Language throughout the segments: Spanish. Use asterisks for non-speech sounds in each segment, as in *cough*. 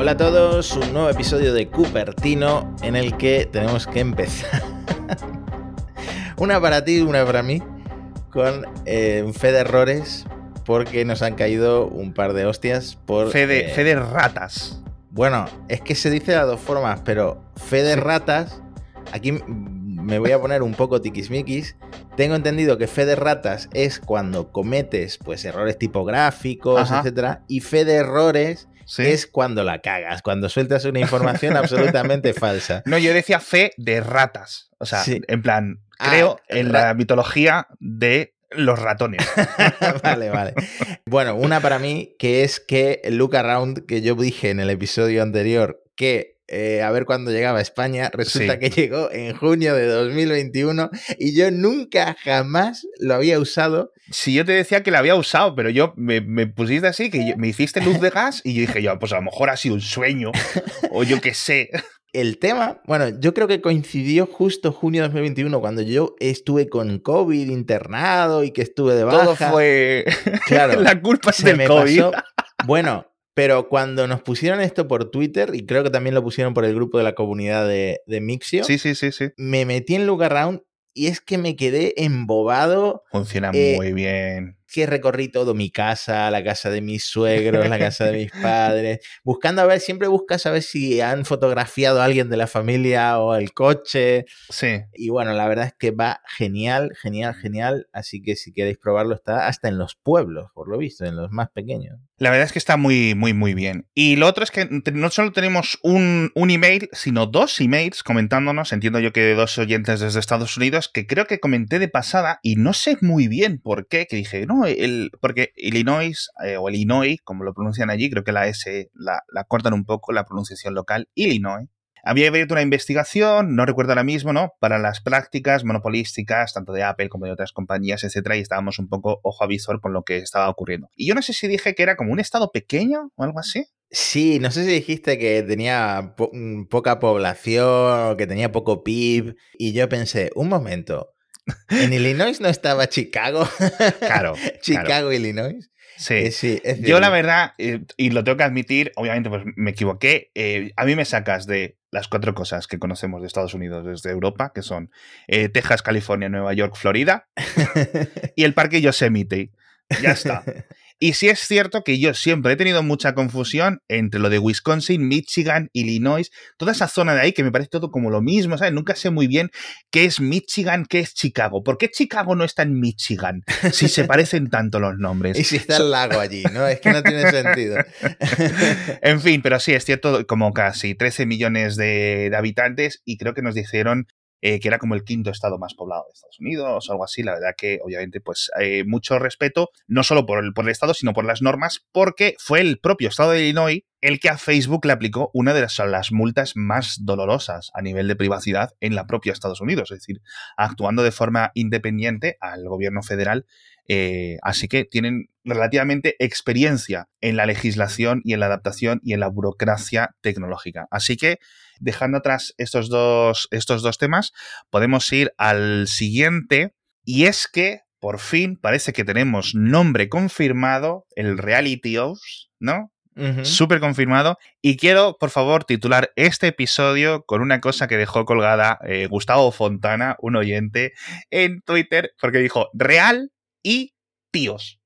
Hola a todos, un nuevo episodio de Cupertino en el que tenemos que empezar. *laughs* una para ti, una para mí, con eh, fe de errores, porque nos han caído un par de hostias por. Fe de, eh, fe de ratas. Bueno, es que se dice de las dos formas, pero fe de ratas, aquí me voy a poner un poco tiquismiquis. Tengo entendido que fe de ratas es cuando cometes pues errores tipográficos, Ajá. etcétera, y fe de errores Sí. es cuando la cagas, cuando sueltas una información *laughs* absolutamente falsa. No, yo decía fe de ratas. O sea, Sí. en plan, Ah, creo en la mitología de los ratones. *laughs* vale, vale. Bueno, una para mí que es que look around que yo dije en el episodio anterior que eh, a ver cuándo llegaba a España, resulta Sí. que llegó en junio de 2021 y yo nunca jamás lo había usado. Si yo te decía que la había usado, pero yo me, me pusiste así, que yo- *laughs* me hiciste luz de gas y yo dije, yo, pues a lo mejor ha sido un sueño, o yo qué sé. El tema, bueno, yo creo que coincidió justo junio de 2021 cuando yo estuve con COVID internado y que estuve de baja. Todo fue. Claro. *laughs* la culpa es se del me COVID. pasó. Bueno, pero cuando nos pusieron esto por Twitter, y creo que también lo pusieron por el grupo de la comunidad de, de Mixio, Sí, sí, sí, sí. me metí en Lugaround y es que me quedé embobado. Funciona Eh, muy bien. Que recorrí todo mi casa, la casa de mis suegros, la casa de mis *laughs* padres, buscando a ver, siempre buscas a ver si han fotografiado a alguien de la familia o el coche. Sí. Y bueno, la verdad es que va genial, genial, genial. Así que si queréis probarlo, está hasta en los pueblos, por lo visto, en los más pequeños. La verdad es que está muy, muy, muy bien. Y lo otro es que no solo tenemos un, un email, sino dos emails comentándonos, entiendo yo que de dos oyentes desde Estados Unidos, que creo que comenté de pasada y no sé muy bien por qué, que dije, no, el, porque Illinois, eh, o Illinois, como lo pronuncian allí, creo que la S la, cortan un poco, la pronunciación local, Illinois. Había abierto una investigación, no recuerdo ahora mismo, ¿no? Para las prácticas monopolísticas, tanto de Apple como de otras compañías, etcétera, y estábamos un poco ojo a visor con lo que estaba ocurriendo. Y yo no sé si dije que era como un estado pequeño o algo así. Sí, no sé si dijiste que tenía mm, poca población que tenía poco PIB. Y yo pensé, un momento, ¿en Illinois no estaba Chicago? Claro. *laughs* Chicago, claro. Illinois. Sí. Eh, sí, es Yo la verdad, eh, y lo tengo que admitir, obviamente pues me equivoqué, eh, a mí me sacas de las cuatro cosas que conocemos de Estados Unidos desde Europa, que son eh, Texas, California, Nueva York, Florida, *laughs* y el parque Yosemite. Ya está. *laughs* Y sí es cierto que yo siempre he tenido mucha confusión entre lo de Wisconsin, Michigan, Illinois, toda esa zona de ahí que me parece todo como lo mismo, ¿sabes? Nunca sé muy bien qué es Michigan, qué es Chicago. ¿Por qué Chicago no está en Michigan si se *laughs* parecen tanto los nombres? Y si está el lago allí, ¿no? Es que no tiene sentido. *laughs* En fin, pero sí, es cierto, como casi 13 millones de, de habitantes y creo que nos dijeron eh, que era como el quinto estado más poblado de Estados Unidos o algo así. La verdad que obviamente pues eh, mucho respeto, no solo por el, por el estado, sino por las normas, porque fue el propio estado de Illinois el que a Facebook le aplicó una de las, las multas más dolorosas a nivel de privacidad en la propia Estados Unidos, es decir, actuando de forma independiente al gobierno federal eh, así que tienen relativamente experiencia en la legislación y en la adaptación y en la burocracia tecnológica. Así que, dejando atrás estos dos, estos dos temas, podemos ir al siguiente. Y es que, por fin, parece que tenemos nombre confirmado, el Reality Ops, ¿no? Súper confirmado. Y quiero, por favor, titular este episodio con una cosa que dejó colgada eh, Gustavo Fontana, un oyente, en Twitter, porque dijo real y tíos.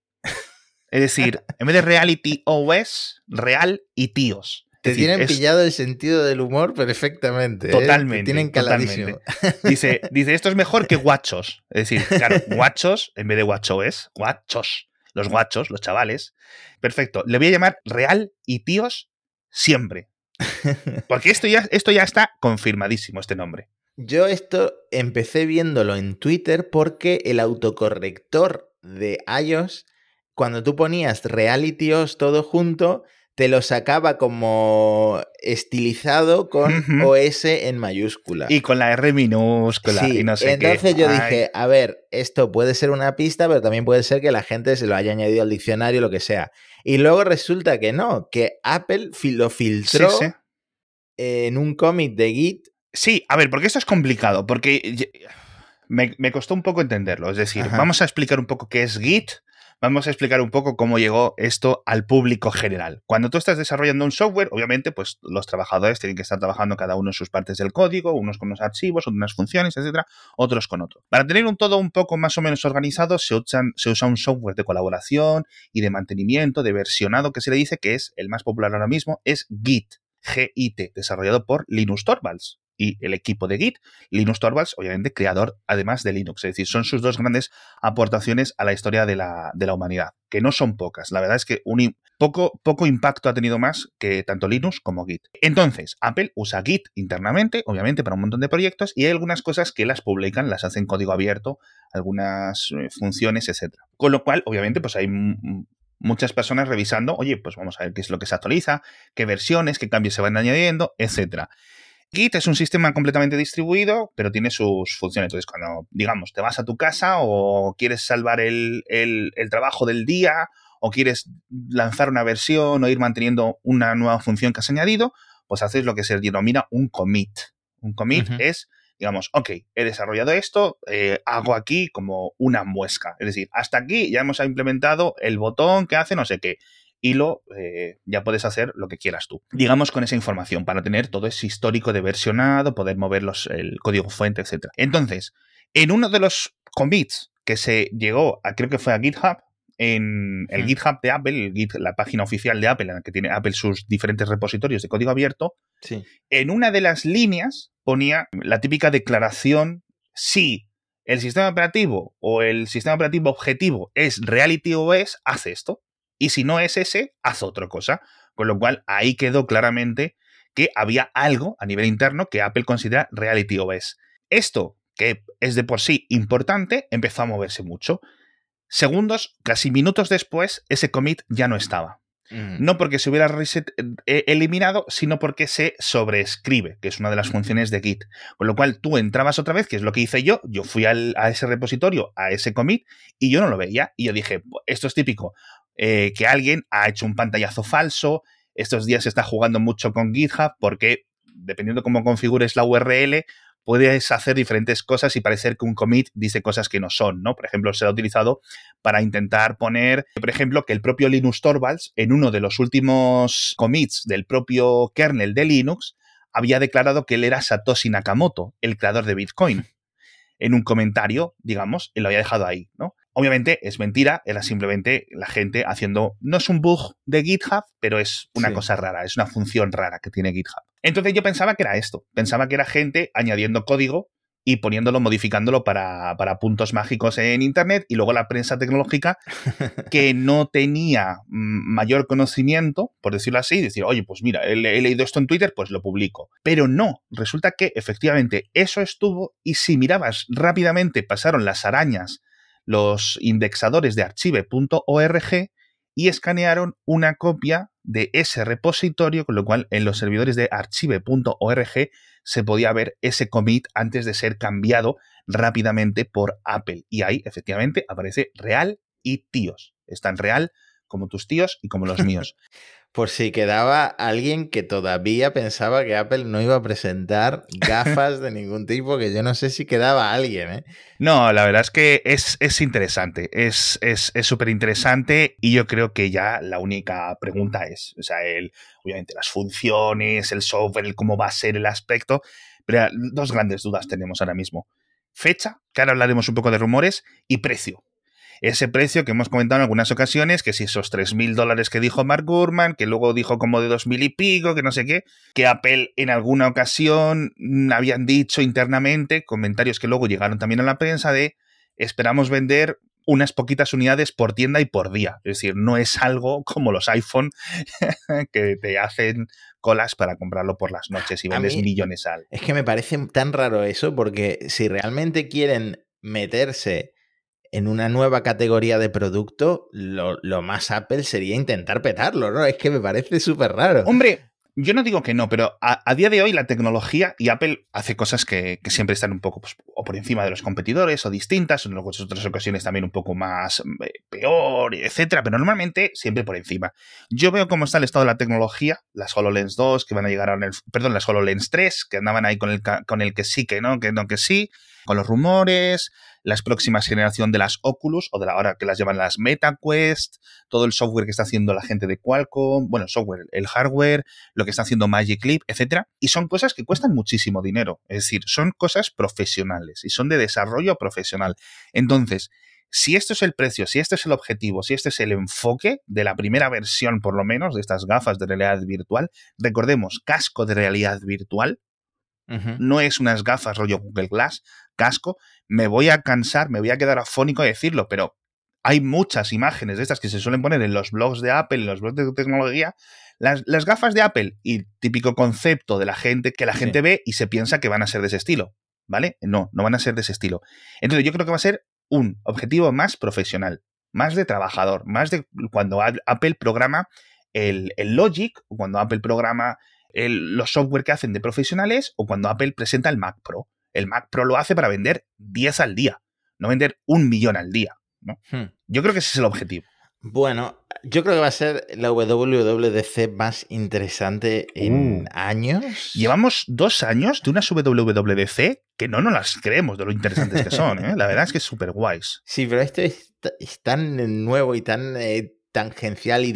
Es decir, *laughs* en vez de reality OS, real y tíos. Te Es decir, tienen es- pillado el sentido del humor perfectamente. ¿eh? Totalmente, Te tienen caladísimo. Dice, *laughs* dice, esto es mejor que guachos. Es decir, claro, guachos en vez de guachoes, guachos. Los guachos, los chavales. Perfecto. Le voy a llamar real y tíos siempre. *laughs* Porque esto ya, esto ya está confirmadísimo, este nombre. Yo esto empecé viéndolo en Twitter porque el autocorrector de iOS, cuando tú ponías realityos todo junto, te lo sacaba como estilizado con. OS en mayúscula. Y con la R minúscula Sí, y no sé qué. entonces yo Ay, dije, a ver, esto puede ser una pista, pero también puede ser que la gente se lo haya añadido al diccionario, lo que sea. Y luego resulta que no, que Apple lo filtró sí, sí. en un cómic de Git. Sí, a ver, porque esto es complicado, porque me, me costó un poco entenderlo. Es decir, Ajá. vamos a explicar un poco qué es Git, vamos a explicar un poco cómo llegó esto al público general. Cuando tú estás desarrollando un software, obviamente, pues los trabajadores tienen que estar trabajando cada uno en sus partes del código, unos con los archivos, unas funciones, etcétera, otros con otro. Para tener un todo un poco más o menos organizado, se, se usa un software de colaboración y de mantenimiento, de versionado, que se le dice que es el más popular ahora mismo, es Git. GIT, desarrollado por Linus Torvalds y el equipo de Git. Linus Torvalds, obviamente, creador además de Linux. Es decir, son sus dos grandes aportaciones a la historia de la, de la humanidad, que no son pocas. La verdad es que un, poco, poco impacto ha tenido más que tanto Linux como Git. Entonces, Apple usa Git internamente, obviamente, para un montón de proyectos y hay algunas cosas que las publican, las hacen código abierto, algunas eh, funciones, etc. Con lo cual, obviamente, pues hay muchas personas revisando, oye, pues vamos a ver qué es lo que se actualiza, qué versiones, qué cambios se van añadiendo, etcétera. Git es un sistema completamente distribuido, pero tiene sus funciones. Entonces, cuando, digamos, te vas a tu casa o quieres salvar el, trabajo del día o quieres lanzar una versión o ir manteniendo una nueva función que has añadido, pues haces lo que se denomina un commit. Un commit es, digamos, ok, he desarrollado esto, eh, hago aquí como una muesca. Es decir, hasta aquí ya hemos implementado el botón que hace no sé qué y lo eh, ya puedes hacer lo que quieras tú. Digamos con esa información para tener todo ese histórico de versionado, poder mover el código fuente, etc. Entonces, en uno de los commits que se llegó a, creo que fue a GitHub, en el hmm. GitHub de Apple, la página oficial de Apple, en la que tiene Apple sus diferentes repositorios de código abierto, en una de las líneas ponía la típica declaración si el sistema operativo o el sistema operativo objetivo es Reality OS, hace esto y si no es ese, haz otra cosa. Con lo cual ahí quedó claramente que había algo a nivel interno que Apple considera Reality OS. Esto, que es de por sí importante, empezó a moverse mucho. Segundos, casi minutos después, ese commit ya no estaba. Mm. No porque se hubiera eh, eliminado, sino porque se sobreescribe, que es una de las funciones de Git. Con lo cual tú entrabas otra vez, que es lo que hice yo, yo fui a ese repositorio, a ese commit, y yo no lo veía. Y yo dije, esto es típico. Eh, que alguien ha hecho un pantallazo falso. Estos días se está jugando mucho con GitHub porque, dependiendo cómo configures la URL, puedes hacer diferentes cosas y parecer que un commit dice cosas que no son, ¿no? Por ejemplo, se ha utilizado para intentar poner, por ejemplo, que el propio Linus Torvalds, en uno de los últimos commits del propio kernel de Linux, había declarado que él era Satoshi Nakamoto, el creador de Bitcoin. *laughs* En un comentario, digamos, él lo había dejado ahí, ¿no? Obviamente es mentira, era simplemente la gente haciendo, no es un bug de GitHub, pero es una cosa rara, es una función rara que tiene GitHub. Entonces yo pensaba que era esto, pensaba que era gente añadiendo código y poniéndolo, modificándolo para, puntos mágicos en Internet y luego la prensa tecnológica *laughs* que no tenía mm, mayor conocimiento, por decirlo así, decir, oye, pues mira, he, he, leído esto en Twitter, pues lo publico. Pero no, resulta que efectivamente eso estuvo y si mirabas rápidamente pasaron las arañas los indexadores de archive.org y escanearon una copia de ese repositorio, con lo cual en los servidores de archive.org se podía ver ese commit antes de ser cambiado rápidamente por Apple. Y ahí efectivamente aparece real y tíos. Están real como tus tíos y como los míos. *laughs* por si quedaba alguien que todavía pensaba que Apple no iba a presentar gafas de ningún tipo, que yo no sé si quedaba alguien, ¿eh? No, la verdad es que es, es interesante, es súper es, interesante y yo creo que ya la única pregunta es, o sea, el, obviamente las funciones, el software, el cómo va a ser el aspecto, pero dos grandes dudas tenemos ahora mismo. Fecha, que ahora hablaremos un poco de rumores, y precio ese precio que hemos comentado en algunas ocasiones, que si esos 3.000 dólares que dijo Mark Gurman, que luego dijo como de 2.000 y pico, que no sé qué, que Apple en alguna ocasión habían dicho internamente, comentarios que luego llegaron también a la prensa de esperamos vender unas poquitas unidades por tienda y por día. Es decir, no es algo como los iPhone *laughs* que te hacen colas para comprarlo por las noches y vendes millones al. Es que me parece tan raro eso porque si realmente quieren meterse en una nueva categoría de producto, lo, más Apple sería intentar petarlo, ¿no? Es que me parece súper raro. Hombre, yo no digo que no, pero a, día de hoy la tecnología y Apple hace cosas que, siempre están un poco pues, o por encima de los competidores o distintas, en otras ocasiones también un poco más eh, peor, etcétera, pero normalmente siempre por encima. Yo veo cómo está el estado de la tecnología, las HoloLens 2 que van a llegar a el, perdón, las HoloLens 3 que andaban ahí con el, con el que sí, que no, que no, que sí, con los rumores, las próximas generación de las Oculus o de la hora que las llevan las MetaQuest, todo el software que está haciendo la gente de Qualcomm, bueno, software, el hardware, lo que está haciendo Magic Leap, etcétera, y son cosas que cuestan muchísimo dinero, es decir, son cosas profesionales y son de desarrollo profesional. Entonces, si esto es el precio, si este es el objetivo, si este es el enfoque de la primera versión, por lo menos, de estas gafas de realidad virtual, recordemos, casco de realidad virtual, no es unas gafas rollo Google Glass, casco, me voy a cansar, me voy a quedar afónico de decirlo, pero hay muchas imágenes de estas que se suelen poner en los blogs de Apple, en los blogs de tecnología, las, gafas de Apple y típico concepto de la gente que la gente ve y se piensa que van a ser de ese estilo, ¿vale? No, no van a ser de ese estilo. Entonces yo creo que va a ser un objetivo más profesional, más de trabajador, más de cuando Apple programa el, Logic, cuando Apple programa los software que hacen de profesionales, o cuando Apple presenta el Mac Pro. El Mac Pro lo hace para vender 10 al día, no vender un millón al día. Hmm. Yo creo que ese es el objetivo. Bueno, yo creo que va a ser la WWDC más interesante en uh. años. Llevamos dos años de unas WWDC que no nos las creemos de lo interesantes que son. ¿eh? La verdad es que es súper guays. Sí, pero esto es, tan nuevo y tan eh, tangencial y,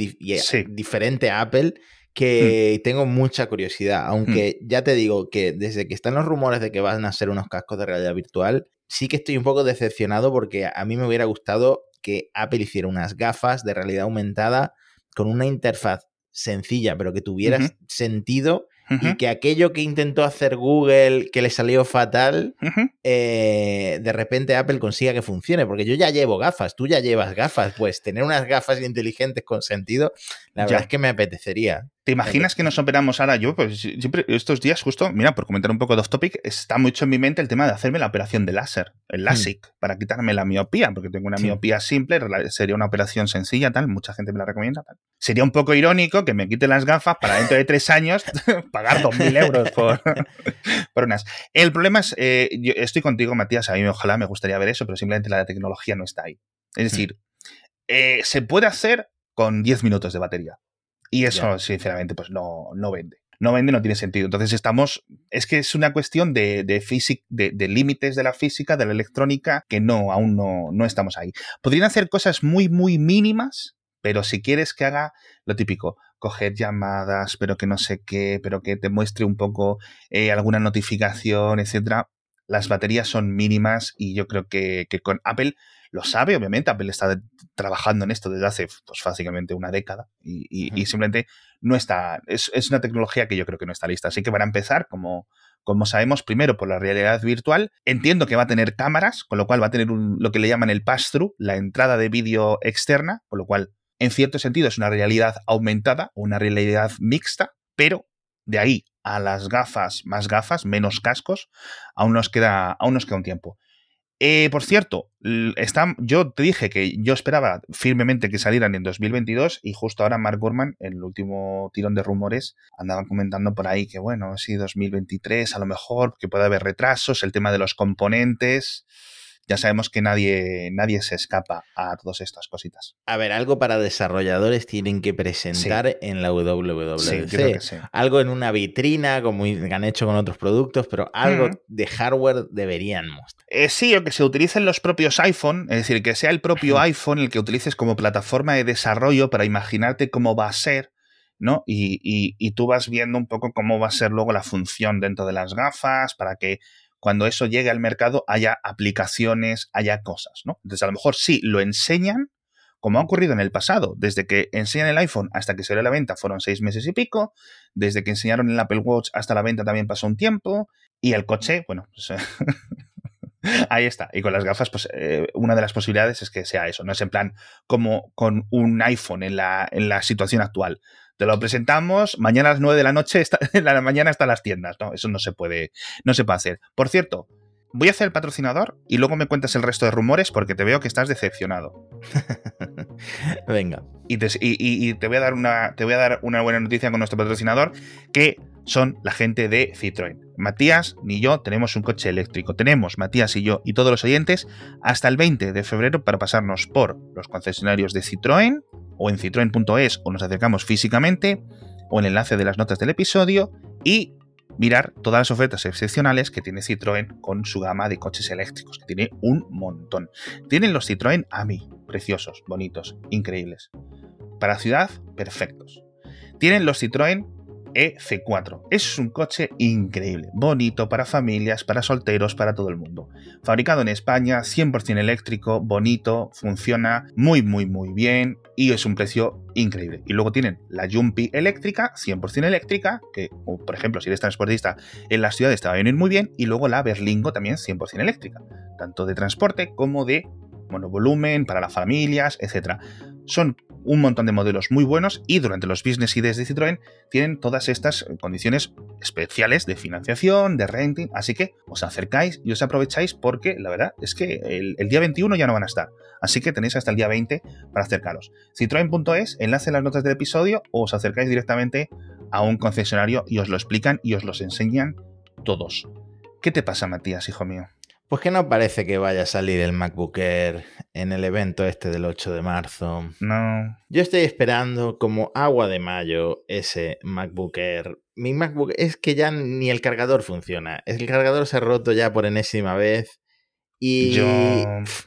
diferente a Apple que hmm. tengo mucha curiosidad. Aunque hmm. ya te digo que desde que están los rumores de que van a ser unos cascos de realidad virtual, sí que estoy un poco decepcionado porque a mí me hubiera gustado que Apple hiciera unas gafas de realidad aumentada con una interfaz sencilla, pero que tuviera sentido y que aquello que intentó hacer Google, que le salió fatal, eh, de repente Apple consiga que funcione, porque yo ya llevo gafas, tú ya llevas gafas, pues tener unas gafas inteligentes con sentido, la verdad es que me apetecería. ¿Te imaginas que nos operamos ahora? Yo, pues siempre, estos días, justo, mira, por comentar un poco de off topic, está mucho en mi mente el tema de hacerme la operación de láser, el hmm. LASIK, para quitarme la miopía, porque tengo una miopía simple, sería una operación sencilla, tal, mucha gente me la recomienda, tal. Sería un poco irónico que me quite las gafas para dentro de tres años *laughs* pagar dos mil euros por, *laughs* por, unas. El problema es, eh, yo estoy contigo, Matías, a mí ojalá me gustaría ver eso, pero simplemente la tecnología no está ahí. Es hmm. decir, eh, se puede hacer con 10 minutos de batería. Y eso, sinceramente, pues no, no vende. No vende, no tiene sentido. Entonces estamos, es que es una cuestión de, de, de, de límites de la física, de la electrónica, que no, aún no, no estamos ahí. Podrían hacer cosas muy, muy mínimas, pero si quieres que haga lo típico, coger llamadas, pero que no sé qué, pero que te muestre un poco eh, alguna notificación, etcétera, las baterías son mínimas y yo creo que, que con Apple lo sabe, obviamente. Apple está trabajando en esto desde hace, pues, básicamente una década y, simplemente no está. Es, una tecnología que yo creo que no está lista. Así que van a empezar, como, como sabemos, primero por la realidad virtual. Entiendo que va a tener cámaras, con lo cual va a tener lo que le llaman el pass-through, la entrada de vídeo externa, con lo cual, en cierto sentido, es una realidad aumentada una realidad mixta, pero de ahí a las gafas, más gafas, menos cascos, aún nos queda, aún nos queda un tiempo. Eh, por cierto, está, yo te dije que yo esperaba firmemente que salieran en 2022 y justo ahora Mark Gurman, en el último tirón de rumores, andaban comentando por ahí que bueno, sí, 2023 a lo mejor, que puede haber retrasos, el tema de los componentes ya sabemos que nadie, nadie se escapa a todas estas cositas. A ver, algo para desarrolladores tienen que presentar en la WWDC. Algo en una vitrina, como han hecho con otros productos, pero algo de hardware deberían mostrar. Eh, sí, o que se utilicen los propios iPhone, es decir, que sea el propio iPhone el que utilices como plataforma de desarrollo para imaginarte cómo va a ser. ¿no? Y, y, tú vas viendo un poco cómo va a ser luego la función dentro de las gafas, para que cuando eso llegue al mercado haya aplicaciones, haya cosas, ¿no? Entonces, a lo mejor sí lo enseñan, como ha ocurrido en el pasado. Desde que enseñan el iPhone hasta que salió a la venta fueron seis meses y pico. Desde que enseñaron el Apple Watch hasta la venta también pasó un tiempo. Y el coche, bueno, pues, *laughs* ahí está. Y con las gafas, pues eh, una de las posibilidades es que sea eso. No es en plan como con un iPhone en la, en la situación actual te lo presentamos, mañana a las 9 de la noche, *laughs* en la mañana están las tiendas. No, eso no se puede, no se puede hacer. Por cierto, voy a hacer el patrocinador y luego me cuentas el resto de rumores porque te veo que estás decepcionado. *laughs* Venga. Y te, voy a dar una, te voy a dar una buena noticia con nuestro patrocinador, que son la gente de Citroën. Matías ni yo tenemos un coche eléctrico. Tenemos, Matías y yo y todos los oyentes, hasta el 20 de febrero para pasarnos por los concesionarios de Citroën o en citroen.es o nos acercamos físicamente o en el enlace de las notas del episodio y mirar todas las ofertas excepcionales que tiene Citroën con su gama de coches eléctricos, que tiene un montón. Tienen los Citroën AMI, preciosos, bonitos, increíbles. Para ciudad, perfectos. Tienen los Citroën EC4. Es un coche increíble, bonito para familias, para solteros, para todo el mundo. Fabricado en España, 100% eléctrico, bonito, funciona muy muy muy bien y es un precio increíble. Y luego tienen la Jumpy eléctrica, 100% eléctrica, que por ejemplo si eres transportista en las ciudades te va a venir muy bien, y luego la Berlingo también 100% eléctrica, tanto de transporte como de monovolumen para las familias, etc. Son un montón de modelos muy buenos y durante los business ideas de Citroën tienen todas estas condiciones especiales de financiación, de renting, así que os acercáis y os aprovecháis porque la verdad es que el, día 21 ya no van a estar, así que tenéis hasta el día 20 para acercaros. Citroën.es, enlace en las notas del episodio o os acercáis directamente a un concesionario y os lo explican y os los enseñan todos. ¿Qué te pasa, Matías, hijo mío? Pues que no parece que vaya a salir el MacBook Air en el evento este del 8 de marzo. No. Yo estoy esperando como agua de mayo ese MacBook Air. Mi MacBook es que ya ni el cargador funciona. El cargador se ha roto ya por enésima vez. Y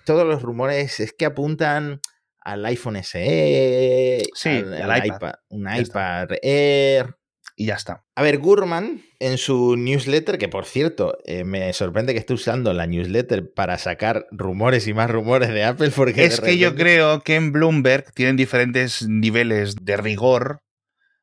todos los rumores es que apuntan al iPhone SE, sí, al, iPad. un iPad Air y ya está. A ver, Gurman en su newsletter, que por cierto, eh, me sorprende que esté usando la newsletter para sacar rumores y más rumores de Apple, porque... Es que yo creo que en Bloomberg tienen diferentes niveles de rigor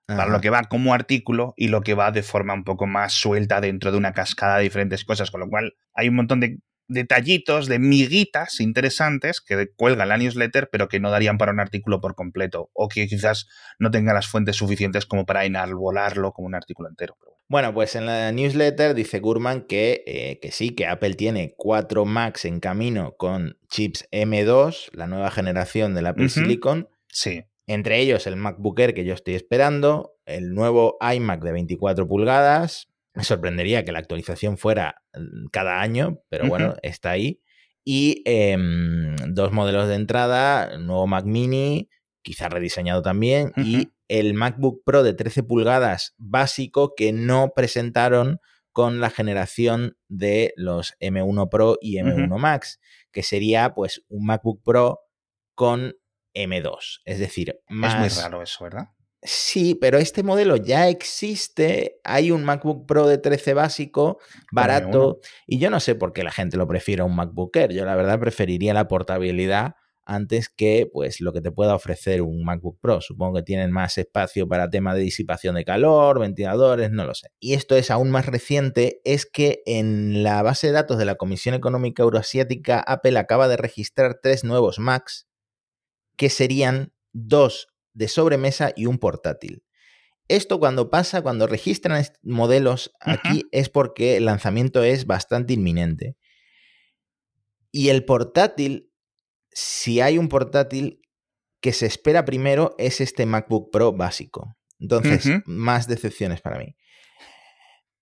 para lo que va como artículo y lo que va de forma un poco más suelta dentro de una cascada de diferentes cosas, con lo cual hay un montón de detallitos, de miguitas interesantes que cuelgan la newsletter, pero que no darían para un artículo por completo, o que quizás no tenga las fuentes suficientes como para enarbolarlo como un artículo entero. Bueno, pues en la newsletter dice Gurman que, eh, que sí, que Apple tiene cuatro Macs en camino con chips M2, la nueva generación del Apple Silicon. Sí. Entre ellos el MacBook Air que yo estoy esperando, el nuevo iMac de 24 pulgadas, me sorprendería que la actualización fuera mm, cada año, pero bueno, está ahí. Y em, dos modelos de entrada, nuevo Mac mini, quizá rediseñado también, y el MacBook Pro de 13 pulgadas básico que no presentaron con la generación de los M1 Pro y M1 Max, que sería pues un MacBook Pro con M2. Es decir, más... Es muy raro eso, ¿verdad? Sí, pero este modelo ya existe. Hay un MacBook Pro de 13 básico, barato, y yo no sé por qué la gente lo prefiere a un MacBook Air. Yo la verdad preferiría la portabilidad antes que pues lo que te pueda ofrecer un MacBook Pro. Supongo que tienen más espacio para tema de disipación de calor, ventiladores, no lo sé. Y esto es aún más reciente, es que en la base de datos de la Comisión Económica Euroasiática, Apple acaba de registrar tres nuevos Macs que serían dos de sobremesa y un portátil. Esto cuando pasa, cuando registran modelos aquí, es porque el lanzamiento es bastante inminente. Y el portátil, si hay un portátil que se espera primero, es este MacBook Pro básico. Entonces, más decepciones para mí.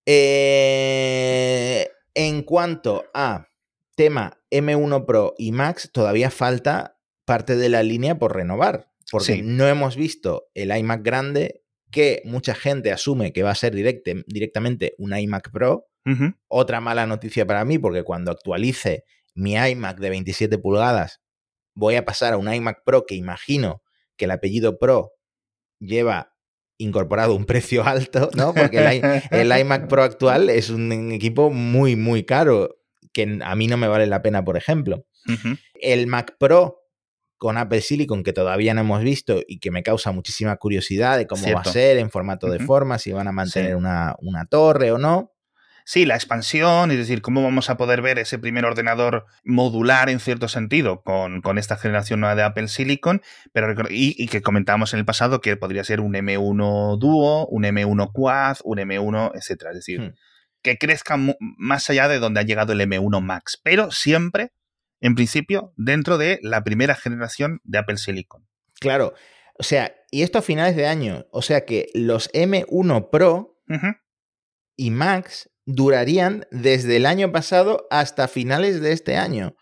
Eh, en cuanto a tema M1 Pro y Max, todavía falta parte de la línea por renovar porque no hemos visto el iMac grande, que mucha gente asume que va a ser directamente un iMac Pro. Otra mala noticia para mí, porque cuando actualice mi iMac de 27 pulgadas, voy a pasar a un iMac Pro que imagino que el apellido Pro lleva incorporado un precio alto, ¿no? Porque el, iMac Pro actual es un equipo muy, muy caro, que a mí no me vale la pena, por ejemplo. El Mac Pro con Apple Silicon que todavía no hemos visto y que me causa muchísima curiosidad de cómo va a ser en formato de forma, si van a mantener una, torre o no. Sí, la expansión, es decir, cómo vamos a poder ver ese primer ordenador modular en cierto sentido con, esta generación nueva de Apple Silicon, pero y, que comentamos en el pasado que podría ser un M1 Duo, un M1 Quad, un M1, etcétera. Es decir, hmm. que crezca más allá de donde ha llegado el M1 Max, pero siempre en principio, dentro de la primera generación de Apple Silicon. Claro, o sea, y esto a finales de año, o sea que los M1 Pro y Max durarían desde el año pasado hasta finales de este año.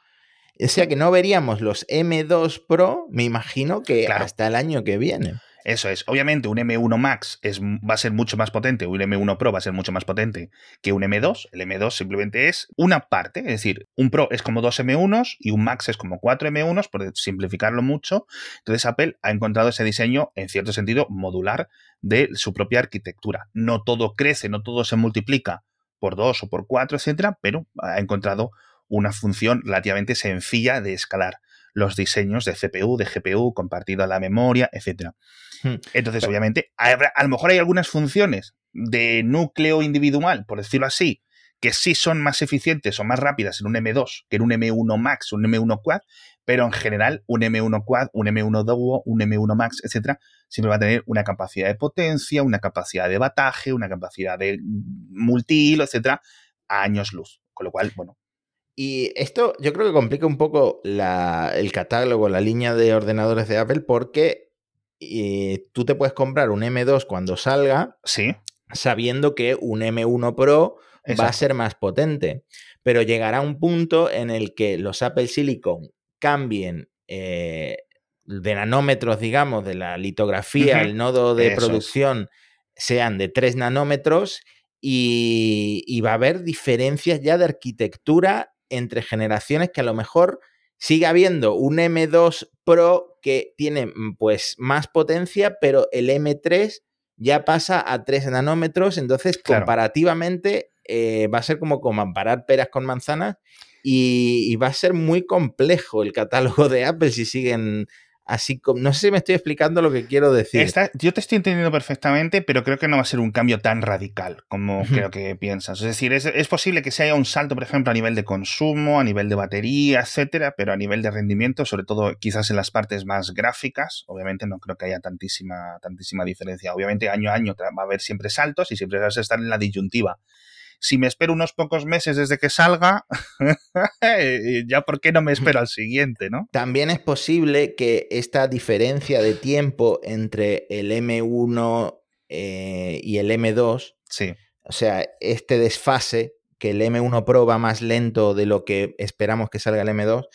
O sea que no veríamos los M2 Pro, me imagino que hasta el año que viene. Eso es. Obviamente, un M1 Max es, va a ser mucho más potente, un M1 Pro va a ser mucho más potente que un M2. El M2 simplemente es una parte, es decir, un Pro es como dos M1s y un Max es como cuatro M1s, por simplificarlo mucho. Entonces, Apple ha encontrado ese diseño, en cierto sentido, modular de su propia arquitectura. No todo crece, no todo se multiplica por dos o por cuatro, etcétera, pero ha encontrado una función relativamente sencilla de escalar los diseños de CPU, de GPU, compartido a la memoria, etcétera. Hmm. Entonces, obviamente, a, lo mejor hay algunas funciones de núcleo individual, por decirlo así, que sí son más eficientes o más rápidas en un M2 que en un M1 Max, un M1 Quad, pero en general un M1 Quad, un M1 Duo, un M1 Max, etcétera, siempre va a tener una capacidad de potencia, una capacidad de bataje, una capacidad de multihilo, etcétera, a años luz. Con lo cual, bueno, y esto yo creo que complica un poco el catálogo, la línea de ordenadores de Apple, porque eh, tú te puedes comprar un M2 cuando salga, sí. sabiendo que un M1 Pro va a ser más potente. Pero llegará un punto en el que los Apple Silicon cambien eh, de nanómetros, digamos, de la litografía, el nodo de producción, sean de 3 nanómetros y, y, va a haber diferencias ya de arquitectura entre generaciones que a lo mejor sigue habiendo un M2 Pro que tiene mm, pues más potencia, pero el M3 ya pasa a 3 nanómetros, entonces comparativamente eh, va a ser como comparar peras con manzanas y, y, va a ser muy complejo el catálogo de Apple si siguen Así como, no sé si me estoy explicando lo que quiero decir. yo te estoy entendiendo perfectamente, pero creo que no va a ser un cambio tan radical como creo que piensas. Es decir, es, posible que se haya un salto, por ejemplo, a nivel de consumo, a nivel de batería, etcétera, pero a nivel de rendimiento, sobre todo quizás en las partes más gráficas, obviamente no creo que haya tantísima, tantísima diferencia. Obviamente, año a año va a haber siempre saltos y siempre vas a estar en la disyuntiva si me espero unos pocos meses desde que salga, *laughs* ya por qué no me espero al siguiente, ¿no? También es posible que esta diferencia de tiempo entre el M1 eh, y el M2, sí. o sea, este desfase, que el M1 Pro va más lento de lo que esperamos que salga el M2,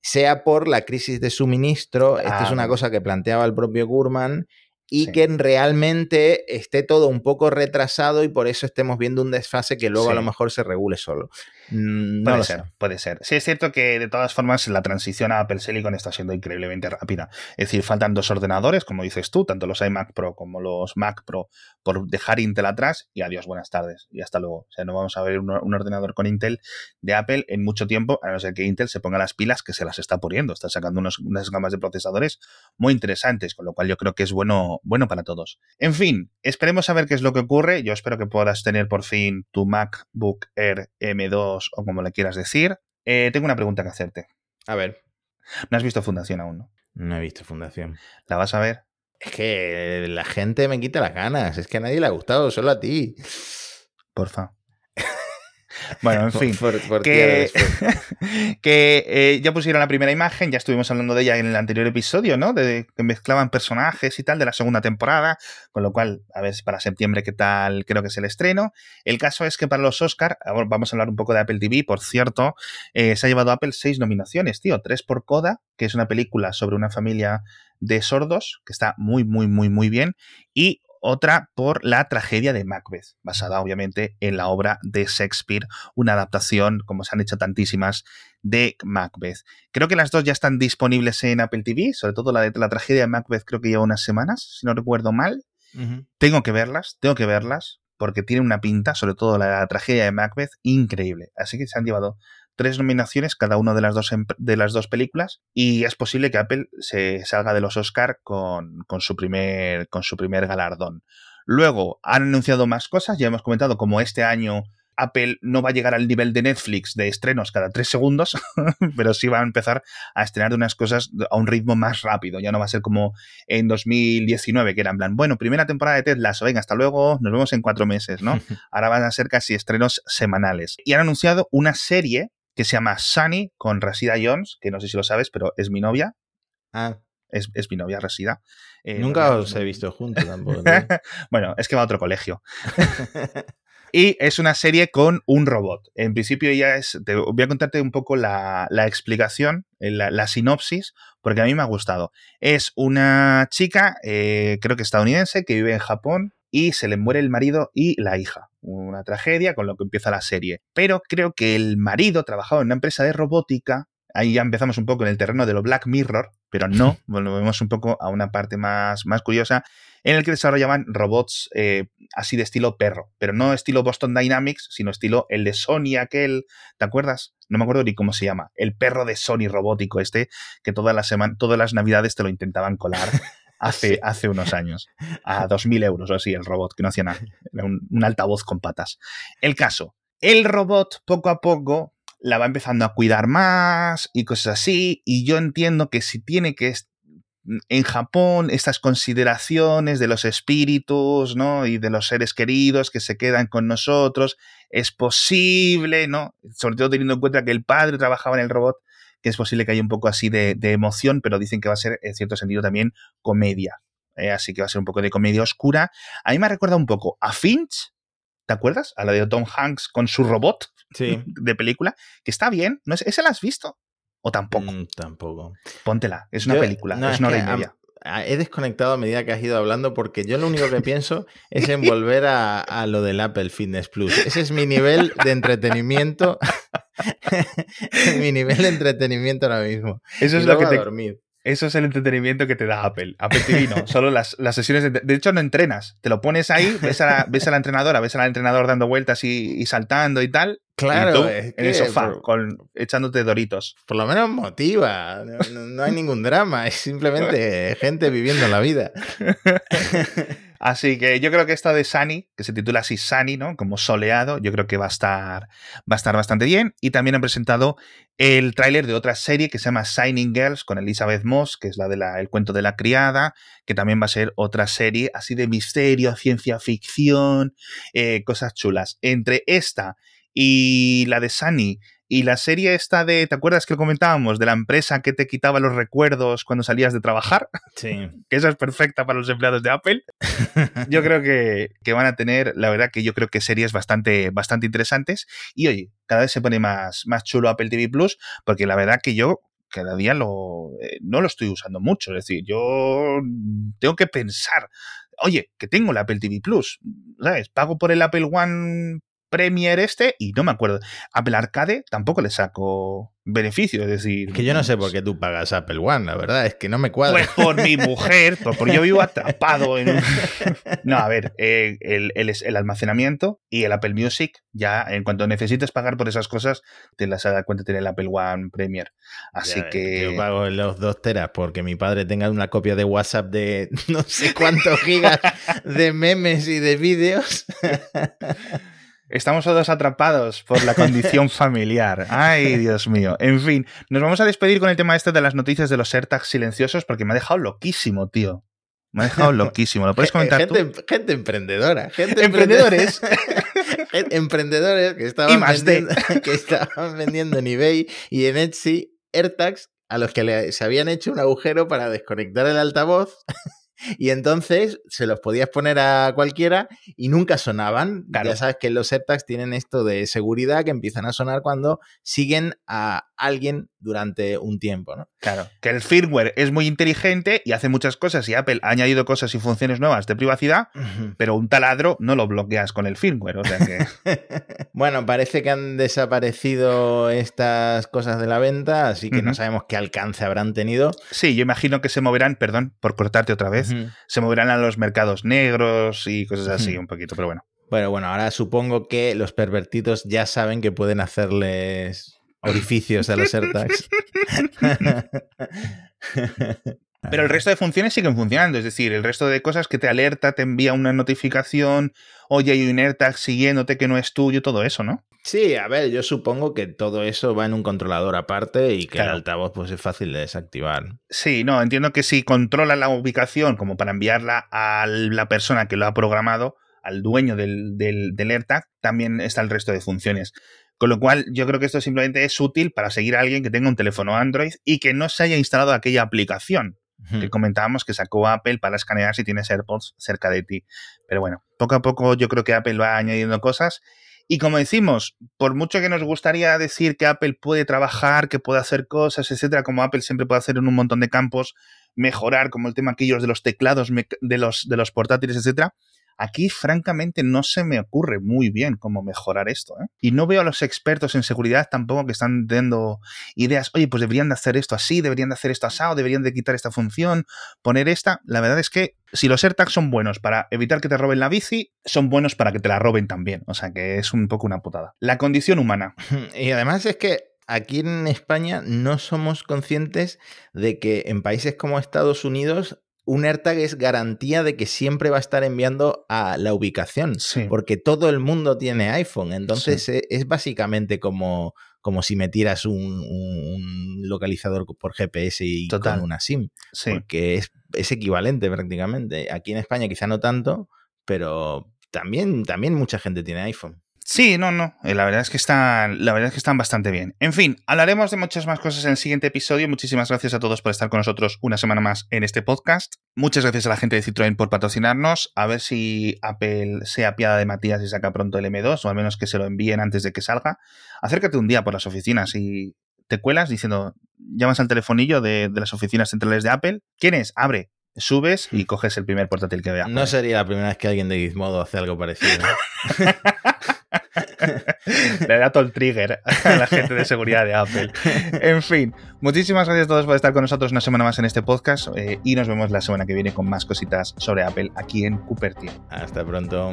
sea por la crisis de suministro. Esta es una ah. cosa que planteaba el propio Gurman y que realmente esté todo un poco retrasado y por eso estemos viendo un desfase que luego a lo mejor se regule solo. Mm, no puede ser, puede ser. Sí, es cierto que de todas formas la transición a Apple Silicon está siendo increíblemente rápida. Es decir, faltan dos ordenadores, como dices tú, tanto los iMac Pro como los Mac Pro, por dejar Intel atrás y adiós, buenas tardes y hasta luego. O sea, no vamos a ver un, ordenador con Intel de Apple en mucho tiempo, a no ser que Intel se ponga las pilas que se las está poniendo. Está sacando unas gamas de procesadores muy interesantes, con lo cual yo creo que es bueno, bueno para todos. En fin, esperemos a ver qué es lo que ocurre. Yo espero que puedas tener por fin tu MacBook Air M2 o como le quieras decir. Eh, tengo una pregunta que hacerte. A ver. No has visto Fundación aún, ¿no? No he visto Fundación. ¿La vas a ver? Es que la gente me quita las ganas. Es que a nadie le ha gustado, solo a ti. Porfa. Bueno, en *laughs* fin. *laughs* que, eh, ya pusieron la primera imagen, ya estuvimos hablando de ella en el anterior episodio, ¿no? De que mezclaban personajes y tal de la segunda temporada, con lo cual, a ver si para septiembre qué tal creo que es el estreno. El caso es que para los Oscar, vamos a hablar un poco de Apple TV, por cierto, eh, se ha llevado Apple seis nominaciones, tío, tres por Coda, que es una película sobre una familia de sordos, que está muy, muy, muy, muy bien, y otra por la tragedia de Macbeth, basada obviamente en la obra de Shakespeare, una adaptación, como se han hecho tantísimas, de Macbeth. Creo que las dos ya están disponibles en Apple TV, sobre todo la de la tragedia de Macbeth creo que lleva unas semanas, si no recuerdo mal. Tengo que verlas, tengo que verlas, porque tiene una pinta, sobre todo la, la tragedia de Macbeth, increíble. Así que se han llevado tres nominaciones cada una de las dos, de las dos películas y es posible que Apple se salga de los Oscar con, con, su, primer, con su primer galardón. Luego han anunciado más cosas, ya hemos comentado como este año Apple no va a llegar al nivel de Netflix de estrenos cada tres segundos, *laughs* pero sí va a empezar a estrenar unas cosas a un ritmo más rápido. Ya no va a ser como en 2019, que era en plan, bueno, primera temporada de Ted Lasso, venga, hasta luego, nos vemos en cuatro meses, ¿no? *laughs* Ahora van a ser casi estrenos semanales. Y han anunciado una serie que se llama Sunny con Rasida Jones, que no sé si lo sabes, pero es mi novia. Ah. Es, mi novia Rasida. Eh, Nunca os he visto juntos tampoco. *laughs* bueno, es que va a otro colegio. *laughs* Y es una serie con un robot. En principio ya es... Te voy a contarte un poco la, la explicación, eh, la, la, sinopsis, porque a mí me ha gustado. Es una chica, eh, creo que estadounidense, que vive en Japón y se le muere el marido y la hija. Una tragedia con lo que empieza la serie. Pero creo que el marido trabajaba en una empresa de robótica ahí ya empezamos un poco en el terreno de lo Black Mirror, pero no, *laughs* volvemos un poco a una parte más, más curiosa, en el que desarrollaban robots eh, así de estilo perro, pero no estilo Boston Dynamics, sino estilo el de Sony aquel, ¿te acuerdas? No me acuerdo ni cómo se llama, el perro de Sony robótico este, que todas las, todas las navidades te lo intentaban colar. *laughs* Hace, hace unos años, a *laughs* 2.000 euros o así, el robot, que no hacía nada, era un, un altavoz con patas. El caso, el robot poco a poco la va empezando a cuidar más y cosas así. Y yo entiendo que si tiene que en Japón estas consideraciones de los espíritus, ¿no? Y de los seres queridos que se quedan con nosotros, es posible, ¿no? Sobre todo teniendo en cuenta que el padre trabajaba en el robot, que es posible que haya un poco así de, emoción, pero dicen que va a ser en cierto sentido también comedia. ¿eh? Así que va a ser un poco de comedia oscura. A mí me recuerda un poco a Finch, ¿te acuerdas? A la de Tom Hanks con su robot sí. *laughs* de película, que está bien. ¿No es, ¿Ese la has visto? ¿O tampoco? Mm, tampoco. Póntela, es una película, es una hora y media. he desconectado a medida que has ido hablando porque yo lo único que pienso *laughs* es en volver a, a, lo del Apple Fitness Plus. Ese es mi nivel de entretenimiento. *laughs* *laughs* mi nivel de entretenimiento ahora mismo. Eso es lo que te, dormir. Eso es el entretenimiento que te da Apple. Apple TV no, solo las, las sesiones de... De hecho, no entrenas. Te lo pones ahí, ves a la, ves a la entrenadora, ves al entrenador dando vueltas y, y saltando y tal. Claro, y tú en el sofá, por, con, echándote doritos. Por lo menos motiva. No, no hay ningún drama. Es simplemente *laughs* gente viviendo la vida. *laughs* Así que yo creo que esta de Sunny, que se titula así Sunny, ¿no? Como soleado, yo creo que va a estar, bastante bien. Y también han presentado el tráiler de otra serie que se llama Signing Girls con Elizabeth Moss, que es la del el cuento de la criada, que también va a ser otra serie así de misterio, ciencia ficción, eh, cosas chulas. Entre esta y la de Sunny y la serie esta de, ¿te acuerdas que lo comentábamos? De la empresa que te quitaba los recuerdos cuando salías de trabajar. Sí. *laughs* que esa es perfecta para los empleados de Apple. *laughs* yo creo que, que, van a tener, la verdad que yo creo que series bastante, bastante interesantes. Y oye, cada vez se pone más, más chulo Apple TV Plus, porque la verdad que yo cada día lo, eh, no lo estoy usando mucho. Es decir, yo tengo que pensar, oye, que tengo el Apple TV Plus, ¿sabes? Pago por el Apple One Premier este y no me acuerdo. Apple Arcade tampoco le saco beneficio, es decir... Que yo no sé por qué tú pagas Apple One, la verdad, es que no me cuadra. Pues por mi mujer, porque yo vivo atrapado en un... *laughs* No, a ver, eh, el, el, el, almacenamiento y el Apple Music, ya en cuanto necesites pagar por esas cosas, te las das cuenta tener el Apple One Premier. Así ya, que... Yo pago los dos teras porque mi padre tenga una copia de WhatsApp de *laughs* no sé cuántos gigas *laughs* de memes y de vídeos. Estamos todos atrapados por la condición *laughs* familiar. Ay, Dios mío. En fin, nos vamos a despedir con el tema este de las noticias de los AirTags silenciosos porque me ha dejado loquísimo, tío. Me ha dejado *laughs* loquísimo. ¿Lo puedes comentar gente, tú? Gente emprendedora. Gente Emprendedores. *laughs* emprendedores que estaban, vendiendo, que estaban vendiendo en eBay y en Etsy AirTags a los que le, se habían hecho un agujero para desconectar el altavoz y entonces se los podías poner a cualquiera y nunca sonaban. Claro. Ya sabes que los AirTags tienen esto de seguridad que empiezan a sonar cuando siguen a alguien durante un tiempo, ¿no? Claro, que el firmware es muy inteligente y hace muchas cosas y Apple ha añadido cosas y funciones nuevas de privacidad, uh -huh. pero un taladro no lo bloqueas con el firmware, o sea que... *laughs* bueno, parece que han desaparecido estas cosas de la venta, así que uh -huh. no sabemos qué alcance habrán tenido. Sí, yo imagino que se moverán, perdón por cortarte otra vez, uh -huh. se moverán a los mercados negros y cosas así un poquito, pero bueno. Bueno, bueno, ahora supongo que los pervertidos ya saben que pueden hacerles orificios a los *laughs* AirTags. *laughs* Pero el resto de funciones siguen funcionando, es decir, el resto de cosas que te alerta, te envía una notificación, oye, hay un AirTag siguiéndote que no es tuyo, todo eso, ¿no? Sí, a ver, yo supongo que todo eso va en un controlador aparte y que claro. el altavoz pues es fácil de desactivar. Sí, no, entiendo que si controla la ubicación como para enviarla a la persona que lo ha programado, al dueño del, del, del AirTag, también está el resto de funciones. Con lo cual, yo creo que esto simplemente es útil para seguir a alguien que tenga un teléfono Android y que no se haya instalado aquella aplicación. Que comentábamos que sacó Apple para escanear si tienes AirPods cerca de ti. Pero bueno, poco a poco yo creo que Apple va añadiendo cosas. Y como decimos, por mucho que nos gustaría decir que Apple puede trabajar, que puede hacer cosas, etcétera, como Apple siempre puede hacer en un montón de campos, mejorar, como el tema aquellos de los teclados, de los, de los portátiles, etcétera, Aquí, francamente, no se me ocurre muy bien cómo mejorar esto. ¿eh? Y no veo a los expertos en seguridad tampoco que están dando ideas, oye, pues deberían de hacer esto así, deberían de hacer esto asado, deberían de quitar esta función, poner esta. La verdad es que si los AirTags son buenos para evitar que te roben la bici, son buenos para que te la roben también. O sea que es un poco una putada. La condición humana. *laughs* Y además es que aquí en España no somos conscientes de que en países como Estados Unidos un AirTag es garantía de que siempre va a estar enviando a la ubicación, porque todo el mundo tiene iPhone, entonces e, es, básicamente como, como si metieras un, localizador por GPS y con una SIM, porque es, es equivalente prácticamente. Aquí en España quizá no tanto, pero también, también mucha gente tiene iPhone. Sí, no, no. Eh, la verdad es que están, la verdad es que están bastante bien. En fin, hablaremos de muchas más cosas en el siguiente episodio. Muchísimas gracias a todos por estar con nosotros una semana más en este podcast. Muchas gracias a la gente de Citroën por patrocinarnos. A ver si Apple se apiada de Matías y saca pronto el M2, o al menos que se lo envíen antes de que salga. Acércate un día por las oficinas y te cuelas diciendo, llamas al telefonillo de, las oficinas centrales de Apple. ¿Quién es? Abre subes y coges el primer portátil que veas. No sería la primera vez que alguien de Gizmodo hace algo parecido. *laughs* Le da todo el trigger a la gente de seguridad de Apple. En fin, muchísimas gracias a todos por estar con nosotros una semana más en este podcast eh, y nos vemos la semana que viene con más cositas sobre Apple aquí en Cupertino. Hasta pronto.